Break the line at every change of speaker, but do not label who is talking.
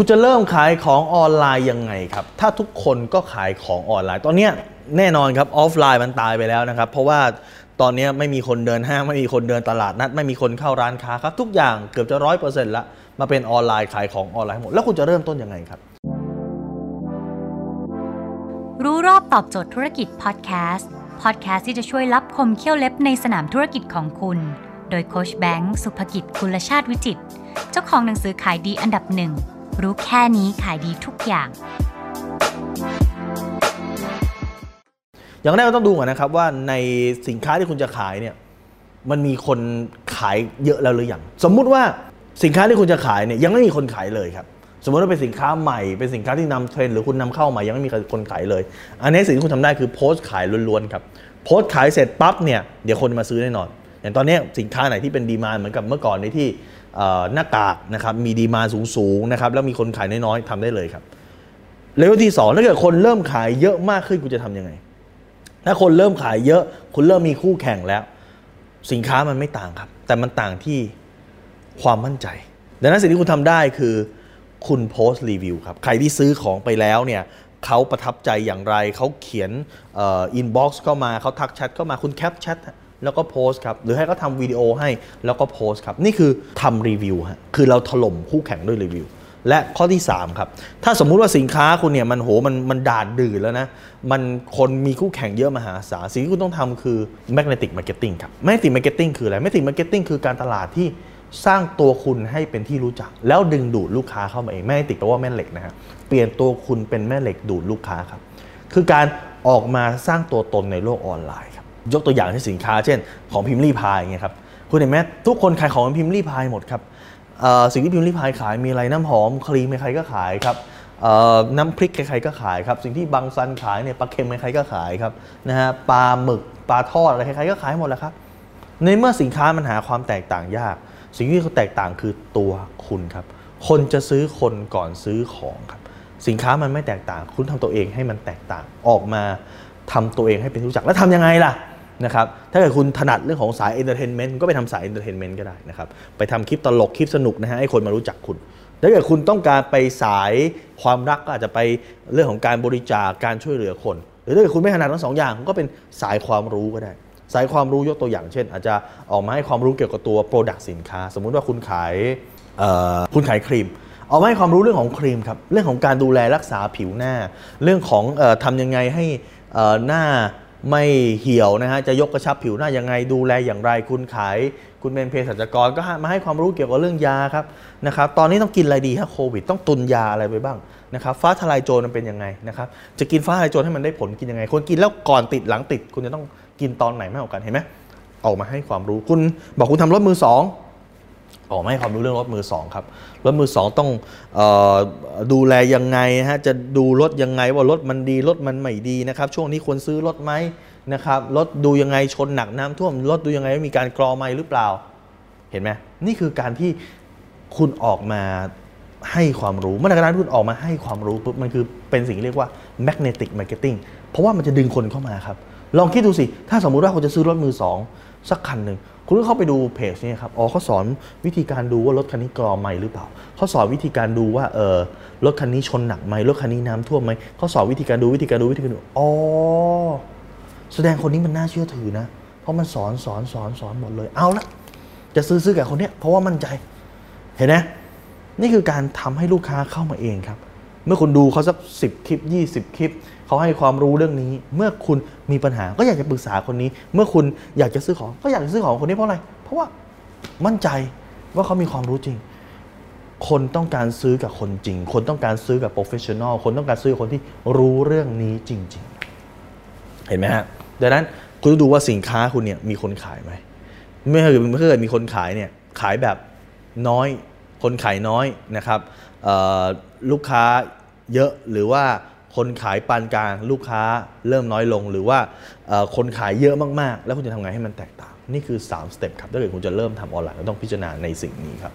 คุณจะเริ่มขายของออนไลน์ยังไงครับ ถ้าทุกคนก็ขายของออนไลน์ ตอนนี้แน่นอนครับออฟไลน์มันตายไปแล้วนะครับ เพราะว่าตอนนี้ไม่มีคนเดินห้างไม่มีคนเดินตลาดนัด ไม่มีคนเข้าร้านค้าครับ ทุกอย่างเกือบจะร้อยเปอร์เซ็นต์ละมาเป็นออนไลน์ขายของออนไลน์หมด แล้วคุณจะเริ่มต้นยังไงครับ
รู้รอบตอบโจทย์ธุรกิจพอดแคสต์พอดแคสต์ที่จะช่วยลับคมเขี้ยวเล็บในสนามธุรกิจของคุณ โดยโค้ชแบงค์สุภกิจคุลชาติวิจิตเจ้าของหนังสือขายดีอันดับหนึ่ง รู้แค่นี้ขายดีทุกอย่าง
อย่างแรกก็ต้องดูก่อนนะครับว่าในสินค้าที่คุณจะขายเนี่ยมันมีคนขายเยอะแล้วหรือยังสมมุติว่าสินค้าที่คุณจะขายเนี่ยยังไม่มีคนขายเลยครับสมมติว่าเป็นสินค้าใหม่เป็นสินค้าที่นำเทรนหรือคุณนำเข้ามายังไม่มีคนขายเลย อันนี้สิ่งที่คุณทำได้คือโพสต์ขายล้วนๆครับโพสต์ขายเสร็จปั๊บเนี่ยเดี๋ยวคนมาซื้อแน่นอน อย่างตอนนี้สินค้าไหนที่เป็นดีมาเหมือนกับเมื่อก่อนในที่ หน้ากากนะครับมีดีมาสูงๆนะครับแล้วมีคนขายน้อยๆทำได้เลยครับเลเวลที่สองถ้าเกิดคนเริ่มขายเยอะมากขึ้นคุณจะทำยังไง ถ้าคนเริ่มขายเยอะ คุณเริ่มมีคู่แข่งแล้ว สินค้ามันไม่ต่างครับ แต่มันต่างที่ความมั่นใจ ดังนั้นสิ่งที่คุณทำได้คือคุณโพสต์รีวิวครับ ใครที่ซื้อของไปแล้วเนี่ยเขาประทับใจอย่างไร เขาเขียนinbox เข้ามาเขาทักแชทเข้ามาคุณแคปแชท แล้วก็โพสต์ครับ หรือให้เขาทำวิดีโอให้แล้วก็โพสต์ครับ นี่คือทำรีวิวฮะคือเราถล่มคู่แข่งด้วยรีวิว และข้อที่ 3 ครับ ถ้าสมมุติว่าสินค้าคุณเนี่ยมันโหมันมันดาษดื่นแล้วนะ มันคนมีคู่แข่งเยอะมหาศาลสิ่งที่คุณต้องทำคือ magnetic marketing ครับ magnetic marketing คืออะไร magnetic marketing คือการตลาดที่สร้างตัวคุณให้เป็นที่รู้จัก แล้วดึงดูดลูกค้าเข้ามาเอง magnetic แปลว่าแม่เหล็กนะฮะเปลี่ยนตัวคุณเป็นแม่เหล็กดูดลูกค้าครับ คือการออกมาสร้างตัวตนในโลกออนไลน์ครับ ยกตัวอย่างที่สินค้า เช่น ของพิมพ์รีพายอย่างเงี้ยครับคุณเห็นไหมทุกคนขายของพิมพ์รีพายหมดครับสิ่งที่พิมพ์ริพายขายมีอะไรน้ำหอมครีมใครก็ขายครับน้ำพริกใครๆก็ขายครับ สิ่งที่บางซันขายเนี่ยปลาเค็มใครๆก็ขายครับนะฮะปลาหมึกปลาทอดอะไรใครๆก็ขายหมดแล้วครับในเมื่อสินค้ามันหาความแตกต่างยาก สิ่งที่เขาแตกต่างคือตัวคุณครับ คนจะซื้อคนก่อนซื้อของครับ สินค้ามันไม่แตกต่าง คุณทำตัวเองให้มันแตกต่างออกมาทำตัวเองให้เป็นที่รู้จักแล้วทำยังไงล่ะ นะครับถ้าเกิดคุณถนัดเรื่องของสาย entertainment ก็ไปทำสาย entertainment ก็ได้นะครับไปทำคลิปตลกคลิปสนุกนะฮะให้คนมารู้จักคุณถ้าเกิดคุณต้องการไปสายความรักก็อาจจะไปเรื่องของการบริจาคการช่วยเหลือคน หรือถ้าเกิดคุณไม่ถนัดทั้งสองอย่างก็เป็นสายความรู้ก็ได้ สายความรู้ยกตัวอย่างเช่น อาจจะออกมาให้ความรู้เกี่ยวกับตัว Product สินค้า สมมุติว่าคุณขายคุณขายครีมเอามาให้ความรู้เรื่องของครีมครับ เรื่องของการดูแลรักษาผิวหน้า เรื่องของออทำยังไงให้หน้า ไม่เหี่ยวนะฮะจะยกกระชับผิวหน้ายังไงดูแลอย่างไร คุณขาย คุณเป็นเภสัชกรก็มาให้ความรู้เกี่ยวกับเรื่องยาครับนะครับตอนนี้ต้องกินอะไรดีฮะโควิด ต้องตุนยาอะไรไปบ้างนะครับฟ้าทลายโจรมันเป็นยังไงนะครับจะกินฟ้าทลายโจรให้มันได้ผลกินยังไงคนกินแล้วก่อนติดหลังติด คุณจะต้องกินตอนไหนมากกว่ากันเห็นไหมออกมาให้ความรู้คุณบอกคุณทำรถมือสอง ออกมาให้ความรู้เรื่องรถมือสองครับ รถมือสองต้องออดูแลยังไงฮะ จะดูรถยังไงว่ารถมันดีรถมันไม่ดีนะครับ ช่วงนี้ควรซื้อรถไหมนะครับ รถดูยังไงชนหนักน้ำท่วม รถดูยังไงว่ามีการกรอไหมหรือเปล่า เห็นไหมนี่คือการที่คุณออกมาให้ความรู้เมื่อไหร่ก็ตามที่คุณออกมาให้ความรู้ปุ๊บมันคือเป็นสิ่งที่เรียกว่า magnetic marketing เพราะว่ามันจะดึงคนเข้ามาครับ ลองคิดดูสิ ถ้าสมมุติว่าคุณจะซื้อรถมือสองสักคันหนึ่ง คุณก็เข้าไปดูเพจนี่ครับ อ๋อเขาสอนวิธีการดูว่ารถคันนี้กรอไหม่หรือเปล่า เขาสอนวิธีการดูว่าเออรถคันนี้ชนหนักไหมรถคันนี้น้ำท่วมไหมเขาสอนวิธีการดูวิธีการดูวิธีการดู อ๋อ แสดงคนนี้มันน่าเชื่อถือนะ เพราะมันสอนสอนสอนสอนหมดเลย เอาละ จะซื้อซื้อกับคนเนี้ยเพราะว่ามั่นใจ เห็นไหมนี่คือการทำให้ลูกค้าเข้ามาเองครับ เมื่อคุณดูเขาสัก10คลิป 20 คลิป เขาให้ความรู้เรื่องนี้ เมื่อคุณมีปัญหาก็อยากจะปรึกษาคนนี้ เมื่อคุณอยากจะซื้อของก็อยากจะซื้อของคนนี้เพราะอะไร เพราะว่ามั่นใจว่าเขามีความรู้จริง คนต้องการซื้อกับคนจริง คนต้องการซื้อกับ professional คนต้องการซื้อกับคนที่รู้เรื่องนี้จริง ๆ เห็นไหมฮะ ดังนั้นคุณต้องดูว่าสินค้าคุณเนี่ยมีคนขายไหมเมื่อเกิดเมื่อเกิดมีคนขายเนี่ยขายแบบน้อย คนขายน้อยนะครับลูกค้า เยอะหรือว่าคนขายปานกลางลูกค้าเริ่มน้อยลง หรือว่าคนขายเยอะมากๆ แล้วคุณจะทำไงให้มันแตกต่าง นี่คือ 3 สเต็ปครับถ้าเกิดคุณจะเริ่มทำออนไลน์ก็ต้องพิจารณาในสิ่งนี้ครับ